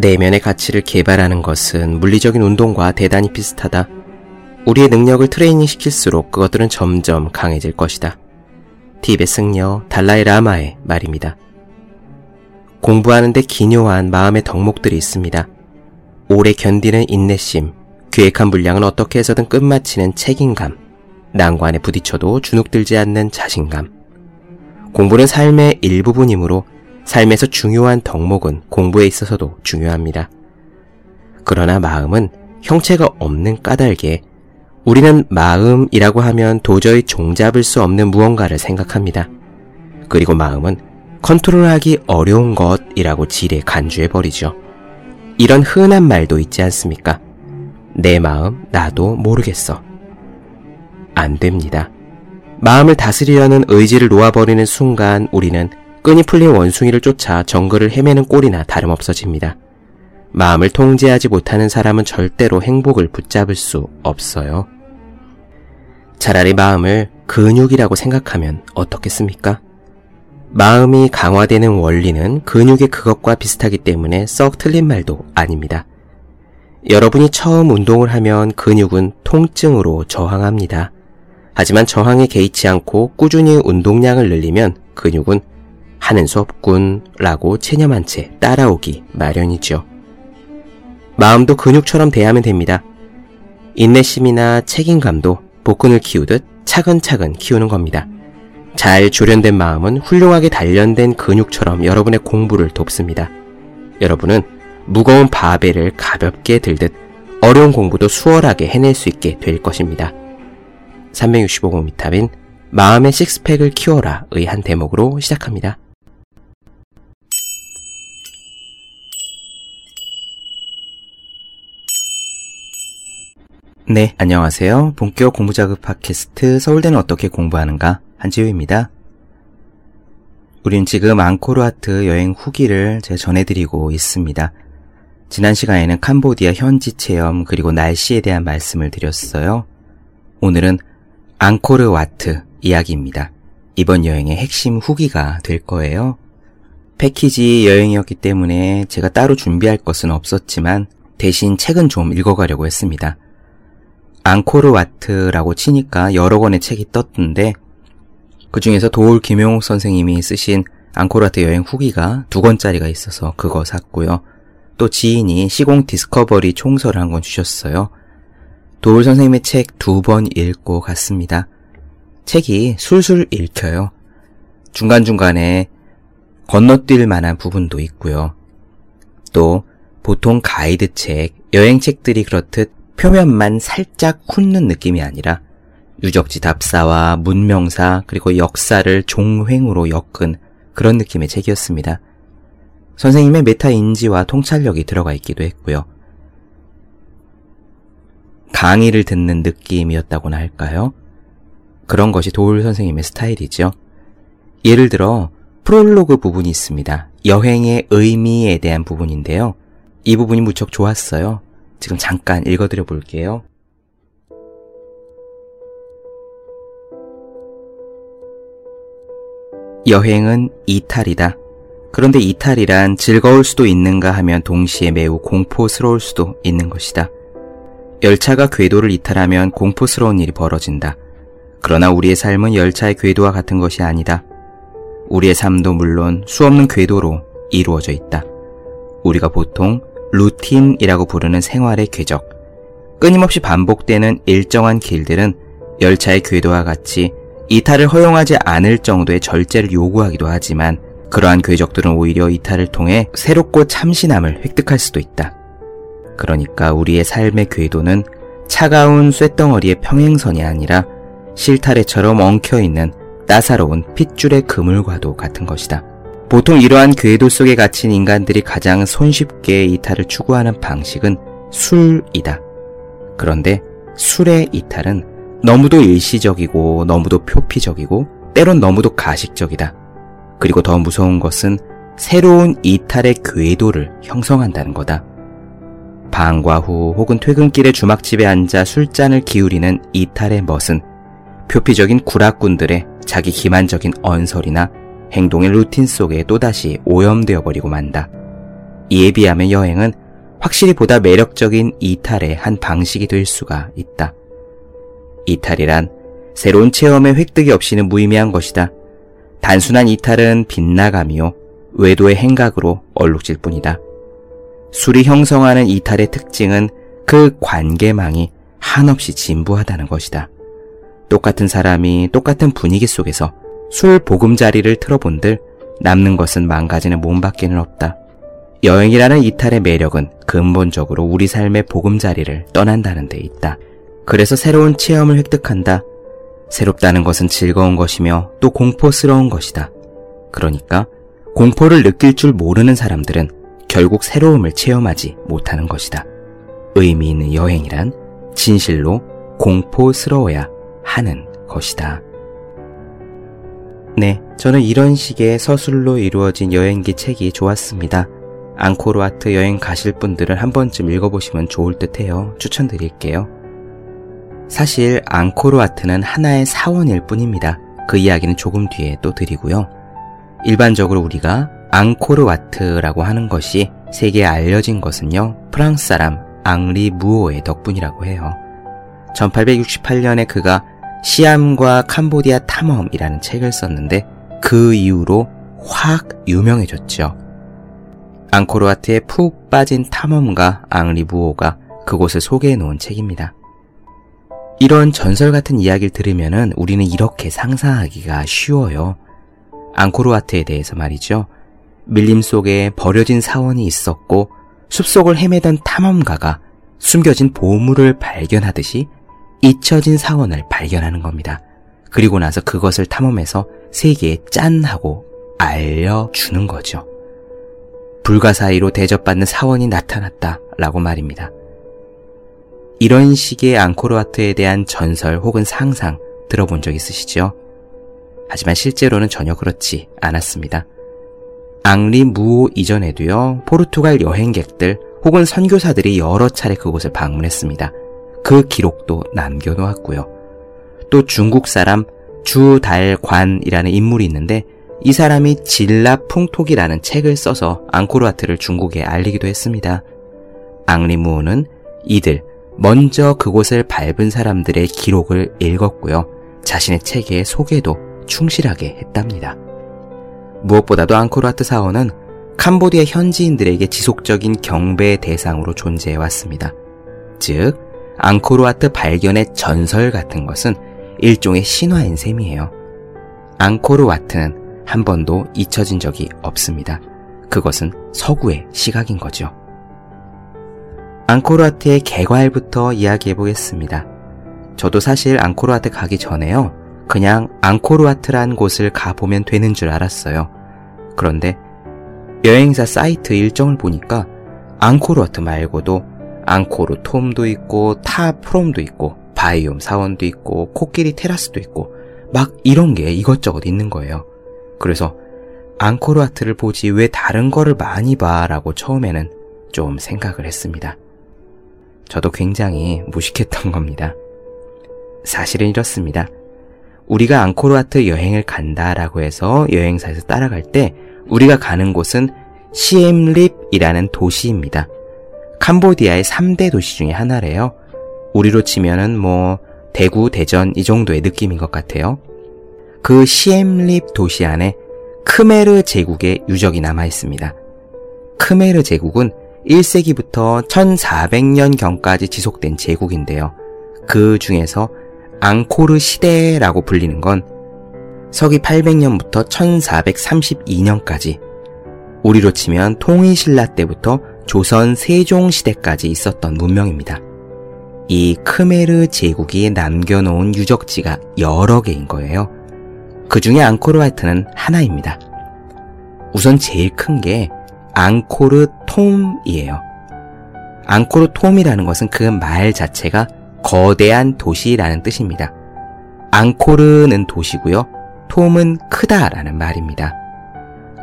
내면의 가치를 개발하는 것은 물리적인 운동과 대단히 비슷하다. 우리의 능력을 트레이닝 시킬수록 그것들은 점점 강해질 것이다. 티베 승려 달라이 라마의 말입니다. 공부하는데 기묘한 마음의 덕목들이 있습니다. 오래 견디는 인내심, 계획한 분량은 어떻게 해서든 끝마치는 책임감, 난관에 부딪혀도 주눅들지 않는 자신감. 공부는 삶의 일부분이므로 삶에서 중요한 덕목은 공부에 있어서도 중요합니다. 그러나 마음은 형체가 없는 까닭에 우리는 마음이라고 하면 도저히 종잡을 수 없는 무언가를 생각합니다. 그리고 마음은 컨트롤하기 어려운 것이라고 지레 간주해버리죠. 이런 흔한 말도 있지 않습니까? 내 마음 나도 모르겠어. 안 됩니다. 마음을 다스리려는 의지를 놓아버리는 순간 우리는 끈이 풀린 원숭이를 쫓아 정글을 헤매는 꼴이나 다름없어집니다. 마음을 통제하지 못하는 사람은 절대로 행복을 붙잡을 수 없어요. 차라리 마음을 근육이라고 생각하면 어떻겠습니까? 마음이 강화되는 원리는 근육의 그것과 비슷하기 때문에 썩 틀린 말도 아닙니다. 여러분이 처음 운동을 하면 근육은 통증으로 저항합니다. 하지만 저항에 개의치 않고 꾸준히 운동량을 늘리면 근육은 하는 수 없군라고 체념한 채 따라오기 마련이죠. 마음도 근육처럼 대하면 됩니다. 인내심이나 책임감도 복근을 키우듯 차근차근 키우는 겁니다. 잘 조련된 마음은 훌륭하게 단련된 근육처럼 여러분의 공부를 돕습니다. 여러분은 무거운 바벨을 가볍게 들듯 어려운 공부도 수월하게 해낼 수 있게 될 것입니다. 365공 미타민 마음의 식스팩을 키워라의 한 대목으로 시작합니다. 네, 안녕하세요. 본격 공부자극 팟캐스트 서울대는 어떻게 공부하는가 한지우입니다. 우린 지금 앙코르와트 여행 후기를 제가 전해드리고 있습니다. 지난 시간에는 캄보디아 현지 체험 그리고 날씨에 대한 말씀을 드렸어요. 오늘은 앙코르 와트 이야기입니다. 이번 여행의 핵심 후기가 될 거예요. 패키지 여행이었기 때문에 제가 따로 준비할 것은 없었지만 대신 책은 좀 읽어가려고 했습니다. 앙코르와트라고 치니까 여러 권의 책이 떴던데 그 중에서 도울 김용욱 선생님이 쓰신 앙코르와트 여행 후기가 두 권짜리가 있어서 그거 샀고요. 또 지인이 시공 디스커버리 총서를 한 권 주셨어요. 도울 선생님의 책 두 번 읽고 갔습니다. 책이 술술 읽혀요. 중간중간에 건너뛸 만한 부분도 있고요. 또 보통 가이드 책, 여행 책들이 그렇듯 표면만 살짝 훑는 느낌이 아니라 유적지 답사와 문명사 그리고 역사를 종횡으로 엮은 그런 느낌의 책이었습니다. 선생님의 메타 인지와 통찰력이 들어가 있기도 했고요. 강의를 듣는 느낌이었다고나 할까요? 그런 것이 도올 선생님의 스타일이죠. 예를 들어 프롤로그 부분이 있습니다. 여행의 의미에 대한 부분인데요. 이 부분이 무척 좋았어요. 지금 잠깐 읽어드려 볼게요. 여행은 이탈이다. 그런데 이탈이란 즐거울 수도 있는가 하면 동시에 매우 공포스러울 수도 있는 것이다. 열차가 궤도를 이탈하면 공포스러운 일이 벌어진다. 그러나 우리의 삶은 열차의 궤도와 같은 것이 아니다. 우리의 삶도 물론 수없는 궤도로 이루어져 있다. 우리가 보통 루틴이라고 부르는 생활의 궤적, 끊임없이 반복되는 일정한 길들은 열차의 궤도와 같이 이탈을 허용하지 않을 정도의 절제를 요구하기도 하지만 그러한 궤적들은 오히려 이탈을 통해 새롭고 참신함을 획득할 수도 있다. 그러니까 우리의 삶의 궤도는 차가운 쇳덩어리의 평행선이 아니라 실타래처럼 엉켜있는 따사로운 핏줄의 그물과도 같은 것이다. 보통 이러한 궤도 속에 갇힌 인간들이 가장 손쉽게 이탈을 추구하는 방식은 술이다. 그런데 술의 이탈은 너무도 일시적이고 너무도 표피적이고 때론 너무도 가식적이다. 그리고 더 무서운 것은 새로운 이탈의 궤도를 형성한다는 거다. 방과 후 혹은 퇴근길에 주막집에 앉아 술잔을 기울이는 이탈의 멋은 표피적인 구락꾼들의 자기 기만적인 언설이나 행동의 루틴 속에 또다시 오염되어 버리고 만다. 이에 비하면 여행은 확실히 보다 매력적인 이탈의 한 방식이 될 수가 있다. 이탈이란 새로운 체험의 획득이 없이는 무의미한 것이다. 단순한 이탈은 빗나감이요. 외도의 행각으로 얼룩질 뿐이다. 술이 형성하는 이탈의 특징은 그 관계망이 한없이 진부하다는 것이다. 똑같은 사람이 똑같은 분위기 속에서 술 보금자리를 틀어본들 남는 것은 망가지는 몸밖에는 없다. 여행이라는 이탈의 매력은 근본적으로 우리 삶의 보금자리를 떠난다는 데 있다. 그래서 새로운 체험을 획득한다. 새롭다는 것은 즐거운 것이며 또 공포스러운 것이다. 그러니까 공포를 느낄 줄 모르는 사람들은 결국 새로움을 체험하지 못하는 것이다. 의미 있는 여행이란 진실로 공포스러워야 하는 것이다. 네, 저는 이런 식의 서술로 이루어진 여행기 책이 좋았습니다. 앙코르와트 여행 가실 분들은 한 번쯤 읽어보시면 좋을 듯 해요. 추천드릴게요. 사실 앙코르와트는 하나의 사원일 뿐입니다. 그 이야기는 조금 뒤에 또 드리고요. 일반적으로 우리가 앙코르와트라고 하는 것이 세계에 알려진 것은요, 프랑스 사람 앙리 무오의 덕분이라고 해요. 1868년에 그가 시암과 캄보디아 탐험이라는 책을 썼는데 그 이후로 확 유명해졌죠. 앙코르와트에 푹 빠진 탐험가 앙리 무오가 그곳을 소개해 놓은 책입니다. 이런 전설 같은 이야기를 들으면 우리는 이렇게 상상하기가 쉬워요. 앙코르와트에 대해서 말이죠. 밀림 속에 버려진 사원이 있었고 숲속을 헤매던 탐험가가 숨겨진 보물을 발견하듯이 잊혀진 사원을 발견하는 겁니다. 그리고 나서 그것을 탐험해서 세계에 짠 하고 알려주는 거죠. 불가사의로 대접받는 사원이 나타났다 라고 말입니다. 이런 식의 앙코르와트에 대한 전설 혹은 상상 들어본 적 있으시죠? 하지만 실제로는 전혀 그렇지 않았습니다. 앙리 무오 이전에도요, 포르투갈 여행객들 혹은 선교사들이 여러 차례 그곳을 방문했습니다. 그 기록도 남겨놓았고요. 또 중국 사람 주달관이라는 인물이 있는데 이 사람이 진라풍톡이라는 책을 써서 앙코르와트를 중국에 알리기도 했습니다. 앙리무오는 이들 먼저 그곳을 밟은 사람들의 기록을 읽었고요. 자신의 책의 소개도 충실하게 했답니다. 무엇보다도 앙코르와트 사원은 캄보디아 현지인들에게 지속적인 경배의 대상으로 존재해 왔습니다. 즉, 앙코르와트 발견의 전설 같은 것은 일종의 신화인 셈이에요. 앙코르와트는 한 번도 잊혀진 적이 없습니다. 그것은 서구의 시각인 거죠. 앙코르와트의 개괄부터 이야기해 보겠습니다. 저도 사실 앙코르와트 가기 전에요. 그냥 앙코르와트란 곳을 가보면 되는 줄 알았어요. 그런데 여행사 사이트 일정을 보니까 앙코르와트 말고도 앙코르 톰도 있고 타 프롬도 있고 바이욘 사원도 있고 코끼리 테라스도 있고 막 이런 게 이것저것 있는 거예요. 그래서 앙코르와트를 보지 왜 다른 거를 많이 봐 라고 처음에는 좀 생각을 했습니다. 저도 굉장히 무식했던 겁니다. 사실은 이렇습니다. 우리가 앙코르와트 여행을 간다라고 해서 여행사에서 따라갈 때 우리가 가는 곳은 시엠립이라는 도시입니다. 캄보디아의 3대 도시 중에 하나래요. 우리로 치면은 뭐 대구, 대전 이 정도의 느낌인 것 같아요. 그 시엠립 도시 안에 크메르 제국의 유적이 남아 있습니다. 크메르 제국은 1세기부터 1400년경까지 지속된 제국인데요. 그 중에서 앙코르 시대라고 불리는 건 서기 800년부터 1432년까지 우리로 치면 통일신라 때부터 조선 세종시대까지 있었던 문명입니다. 이 크메르 제국이 남겨놓은 유적지가 여러 개인 거예요. 그 중에 앙코르와트는 하나입니다. 우선 제일 큰 게 앙코르 톰이에요. 앙코르 톰이라는 것은 그 말 자체가 거대한 도시라는 뜻입니다. 앙코르는 도시고요. 톰은 크다라는 말입니다.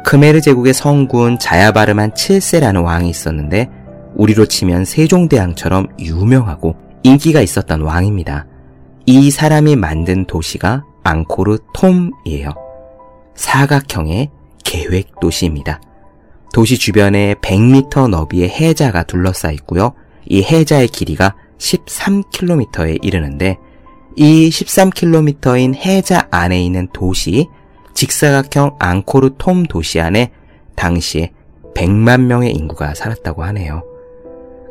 크메르 제국의 성군 자야바르만 7세라는 왕이 있었는데 우리로 치면 세종대왕처럼 유명하고 인기가 있었던 왕입니다. 이 사람이 만든 도시가 앙코르 톰이에요. 사각형의 계획 도시입니다. 도시 주변에 100m 너비의 해자가 둘러싸 있고요. 이 해자의 길이가 13km에 이르는데 이 13km인 해자 안에 있는 도시, 직사각형 앙코르 톰 도시 안에 당시에 100만 명의 인구가 살았다고 하네요.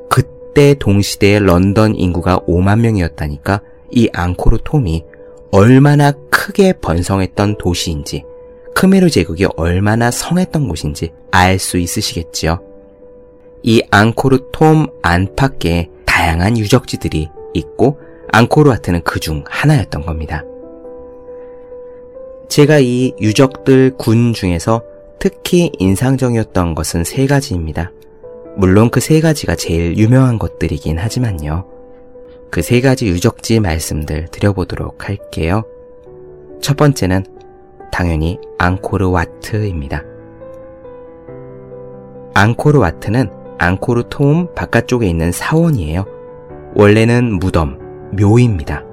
그때 동시대의 런던 인구가 5만 명이었다니까 이 앙코르 톰이 얼마나 크게 번성했던 도시인지 크메르 제국이 얼마나 성했던 곳인지 알 수 있으시겠지요. 이 앙코르 톰 안팎에 다양한 유적지들이 있고 앙코르와트는 그 중 하나였던 겁니다. 제가 이 유적들 군 중에서 특히 인상적이었던 것은 세 가지입니다. 물론 그 세 가지가 제일 유명한 것들이긴 하지만요. 그 세 가지 유적지 말씀들 드려보도록 할게요. 첫 번째는 당연히 앙코르 와트입니다. 앙코르 와트는 앙코르 톰 바깥쪽에 있는 사원이에요. 원래는 무덤, 묘입니다.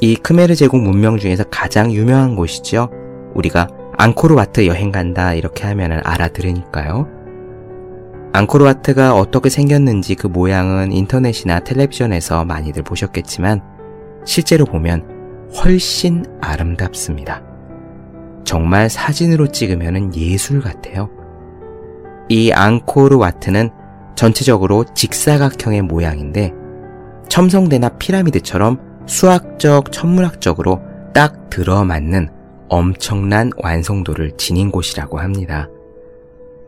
이 크메르 제국 문명 중에서 가장 유명한 곳이죠. 우리가 앙코르 와트 여행 간다 이렇게 하면 알아들으니까요. 앙코르 와트가 어떻게 생겼는지 그 모양은 인터넷이나 텔레비전에서 많이들 보셨겠지만 실제로 보면 훨씬 아름답습니다. 정말 사진으로 찍으면 예술 같아요. 이 앙코르 와트는 전체적으로 직사각형의 모양인데 첨성대나 피라미드처럼 수학적, 천문학적으로 딱 들어맞는 엄청난 완성도를 지닌 곳이라고 합니다.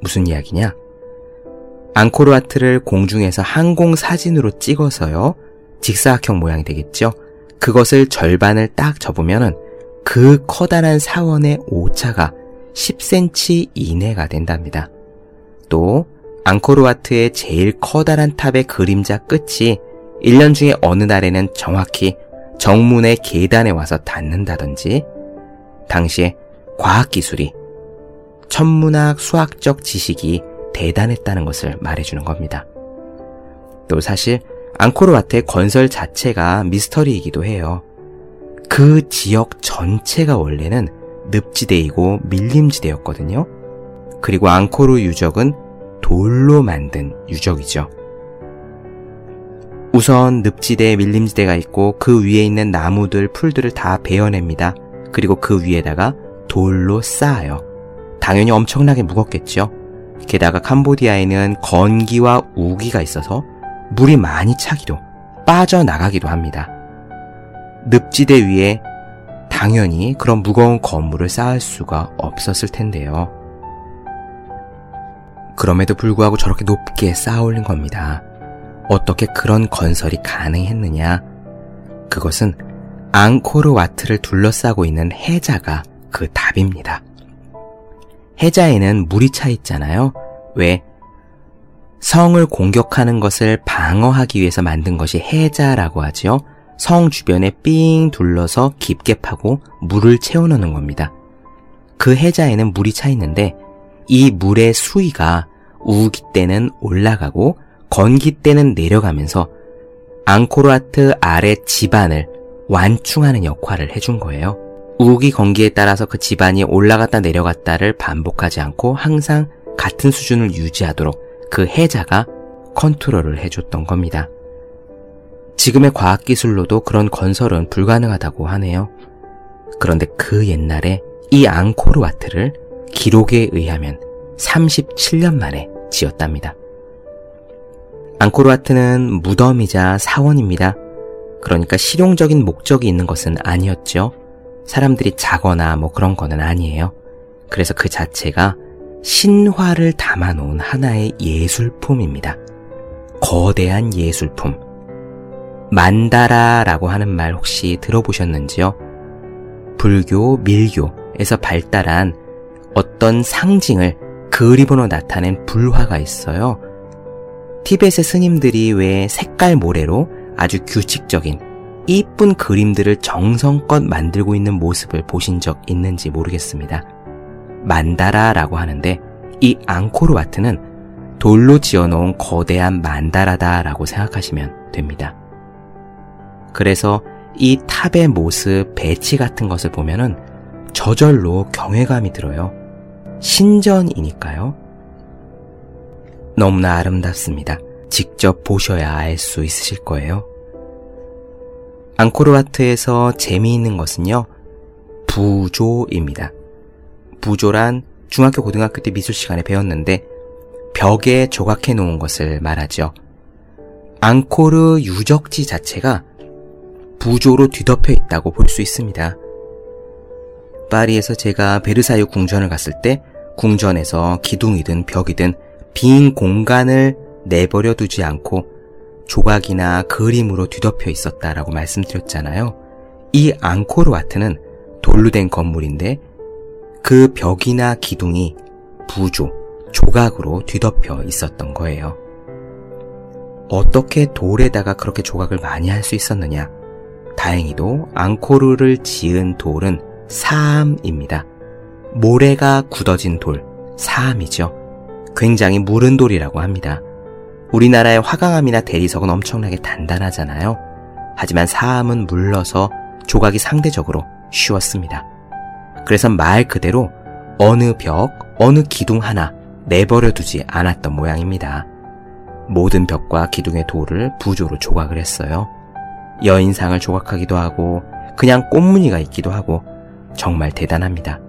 무슨 이야기냐? 앙코르와트를 공중에서 항공 사진으로 찍어서요. 직사각형 모양이 되겠죠? 그것을 절반을 딱 접으면은 그 커다란 사원의 오차가 10cm 이내가 된답니다. 또 앙코르와트의 제일 커다란 탑의 그림자 끝이 1년 중에 어느 날에는 정확히 정문의 계단에 와서 닿는다든지 당시에 과학기술이 천문학 수학적 지식이 대단했다는 것을 말해주는 겁니다. 또 사실 앙코르와트의 건설 자체가 미스터리이기도 해요. 그 지역 전체가 원래는 늪지대이고 밀림지대였거든요. 그리고 앙코르 유적은 돌로 만든 유적이죠. 우선 늪지대 밀림지대가 있고 그 위에 있는 나무들, 풀들을 다 베어냅니다. 그리고 그 위에다가 돌로 쌓아요. 당연히 엄청나게 무겁겠죠. 게다가 캄보디아에는 건기와 우기가 있어서 물이 많이 차기도 빠져나가기도 합니다. 늪지대 위에 당연히 그런 무거운 건물을 쌓을 수가 없었을 텐데요. 그럼에도 불구하고 저렇게 높게 쌓아 올린 겁니다. 어떻게 그런 건설이 가능했느냐? 그것은 앙코르 와트를 둘러싸고 있는 해자가 그 답입니다. 해자에는 물이 차 있잖아요. 왜? 성을 공격하는 것을 방어하기 위해서 만든 것이 해자라고 하죠. 성 주변에 삥 둘러서 깊게 파고 물을 채워넣는 겁니다. 그 해자에는 물이 차 있는데 이 물의 수위가 우기 때는 올라가고 건기 때는 내려가면서 앙코르와트 아래 지반을 완충하는 역할을 해준 거예요. 우기 건기에 따라서 그 지반이 올라갔다 내려갔다를 반복하지 않고 항상 같은 수준을 유지하도록 그 해자가 컨트롤을 해줬던 겁니다. 지금의 과학기술로도 그런 건설은 불가능하다고 하네요. 그런데 그 옛날에 이 앙코르와트를 기록에 의하면 37년 만에 지었답니다. 앙코르와트는 무덤이자 사원입니다. 그러니까 실용적인 목적이 있는 것은 아니었죠. 사람들이 자거나 뭐 그런 거는 아니에요. 그래서 그 자체가 신화를 담아놓은 하나의 예술품입니다. 거대한 예술품. 만다라라고 하는 말 혹시 들어보셨는지요? 불교, 밀교에서 발달한 어떤 상징을 그림으로 나타낸 불화가 있어요. 티벳의 스님들이 왜 색깔 모래로 아주 규칙적인 이쁜 그림들을 정성껏 만들고 있는 모습을 보신 적 있는지 모르겠습니다. 만다라라고 하는데 이 앙코르 와트는 돌로 지어놓은 거대한 만다라다라고 생각하시면 됩니다. 그래서 이 탑의 모습, 배치 같은 것을 보면은 저절로 경외감이 들어요. 신전이니까요. 너무나 아름답습니다. 직접 보셔야 알 수 있으실 거예요. 앙코르와트에서 재미있는 것은요, 부조입니다. 부조란 중학교 고등학교 때 미술 시간에 배웠는데 벽에 조각해 놓은 것을 말하죠. 앙코르 유적지 자체가 부조로 뒤덮여 있다고 볼 수 있습니다. 파리에서 제가 베르사유 궁전을 갔을 때 궁전에서 기둥이든 벽이든 빈 공간을 내버려 두지 않고 조각이나 그림으로 뒤덮여 있었다라고 말씀드렸잖아요. 이 앙코르 와트는 돌로 된 건물인데 그 벽이나 기둥이 부조, 조각으로 뒤덮여 있었던 거예요. 어떻게 돌에다가 그렇게 조각을 많이 할 수 있었느냐? 다행히도 앙코르를 지은 돌은 사암입니다. 모래가 굳어진 돌, 사암이죠. 굉장히 무른 돌이라고 합니다. 우리나라의 화강암이나 대리석은 엄청나게 단단하잖아요. 하지만 사암은 물러서 조각이 상대적으로 쉬웠습니다. 그래서 말 그대로 어느 벽, 어느 기둥 하나 내버려 두지 않았던 모양입니다. 모든 벽과 기둥의 돌을 부조로 조각을 했어요. 여인상을 조각하기도 하고 그냥 꽃무늬가 있기도 하고 정말 대단합니다.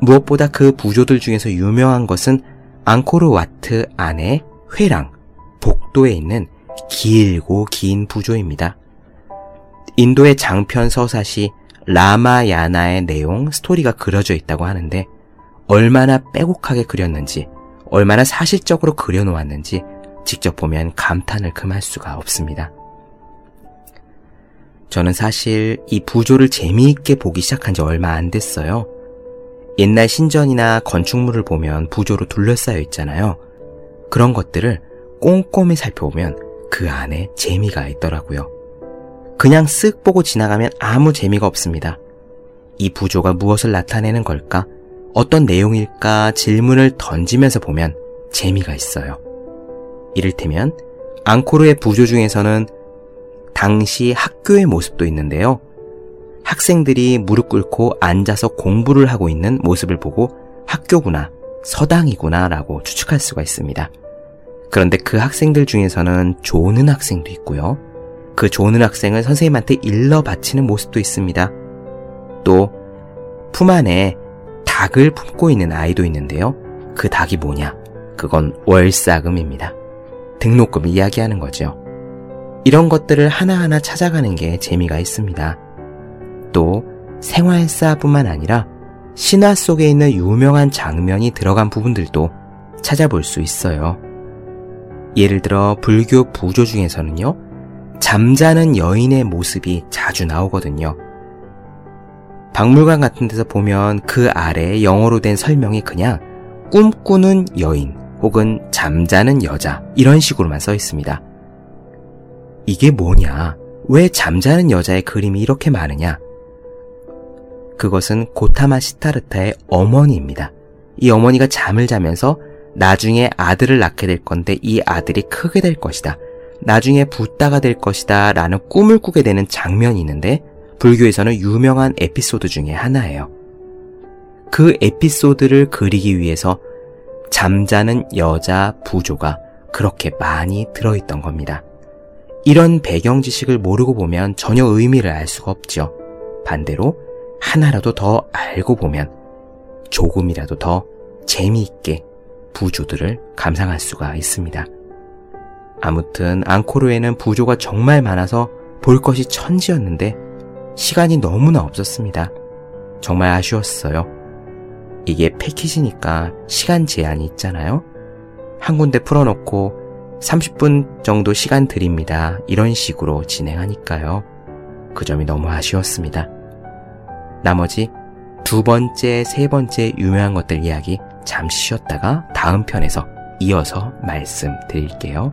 무엇보다 그 부조들 중에서 유명한 것은 앙코르 와트 안에 회랑, 복도에 있는 길고 긴 부조입니다. 인도의 장편 서사시 라마야나의 내용, 스토리가 그려져 있다고 하는데 얼마나 빼곡하게 그렸는지, 얼마나 사실적으로 그려놓았는지 직접 보면 감탄을 금할 수가 없습니다. 저는 사실 이 부조를 재미있게 보기 시작한 지 얼마 안 됐어요. 옛날 신전이나 건축물을 보면 부조로 둘러싸여 있잖아요. 그런 것들을 꼼꼼히 살펴보면 그 안에 재미가 있더라고요. 그냥 쓱 보고 지나가면 아무 재미가 없습니다. 이 부조가 무엇을 나타내는 걸까? 어떤 내용일까 질문을 던지면서 보면 재미가 있어요. 이를테면 앙코르의 부조 중에서는 당시 학교의 모습도 있는데요. 학생들이 무릎 꿇고 앉아서 공부를 하고 있는 모습을 보고 학교구나, 서당이구나 라고 추측할 수가 있습니다. 그런데 그 학생들 중에서는 조는 학생도 있고요. 그 조는 학생을 선생님한테 일러 바치는 모습도 있습니다. 또 품 안에 닭을 품고 있는 아이도 있는데요. 그 닭이 뭐냐? 그건 월사금입니다. 등록금을 이야기하는 거죠. 이런 것들을 하나하나 찾아가는 게 재미가 있습니다. 또 생활사뿐만 아니라 신화 속에 있는 유명한 장면이 들어간 부분들도 찾아볼 수 있어요. 예를 들어 불교 부조 중에서는요, 잠자는 여인의 모습이 자주 나오거든요. 박물관 같은 데서 보면 그 아래 영어로 된 설명이 그냥 꿈꾸는 여인 혹은 잠자는 여자 이런 식으로만 써 있습니다. 이게 뭐냐? 왜 잠자는 여자의 그림이 이렇게 많으냐? 그것은 고타마 시타르타의 어머니입니다. 이 어머니가 잠을 자면서 나중에 아들을 낳게 될 건데 이 아들이 크게 될 것이다. 나중에 붓다가 될 것이다. 라는 꿈을 꾸게 되는 장면이 있는데 불교에서는 유명한 에피소드 중에 하나예요. 그 에피소드를 그리기 위해서 잠자는 여자 부조가 그렇게 많이 들어있던 겁니다. 이런 배경 지식을 모르고 보면 전혀 의미를 알 수가 없죠. 반대로 하나라도 더 알고 보면 조금이라도 더 재미있게 부조들을 감상할 수가 있습니다. 아무튼 앙코르에는 부조가 정말 많아서 볼 것이 천지였는데 시간이 너무나 없었습니다. 정말 아쉬웠어요. 이게 패키지니까 시간 제한이 있잖아요. 한 군데 풀어놓고 30분 정도 시간 드립니다. 이런 식으로 진행하니까요. 그 점이 너무 아쉬웠습니다. 나머지 두 번째, 세 번째 유명한 것들 이야기 잠시 쉬었다가 다음 편에서 이어서 말씀드릴게요.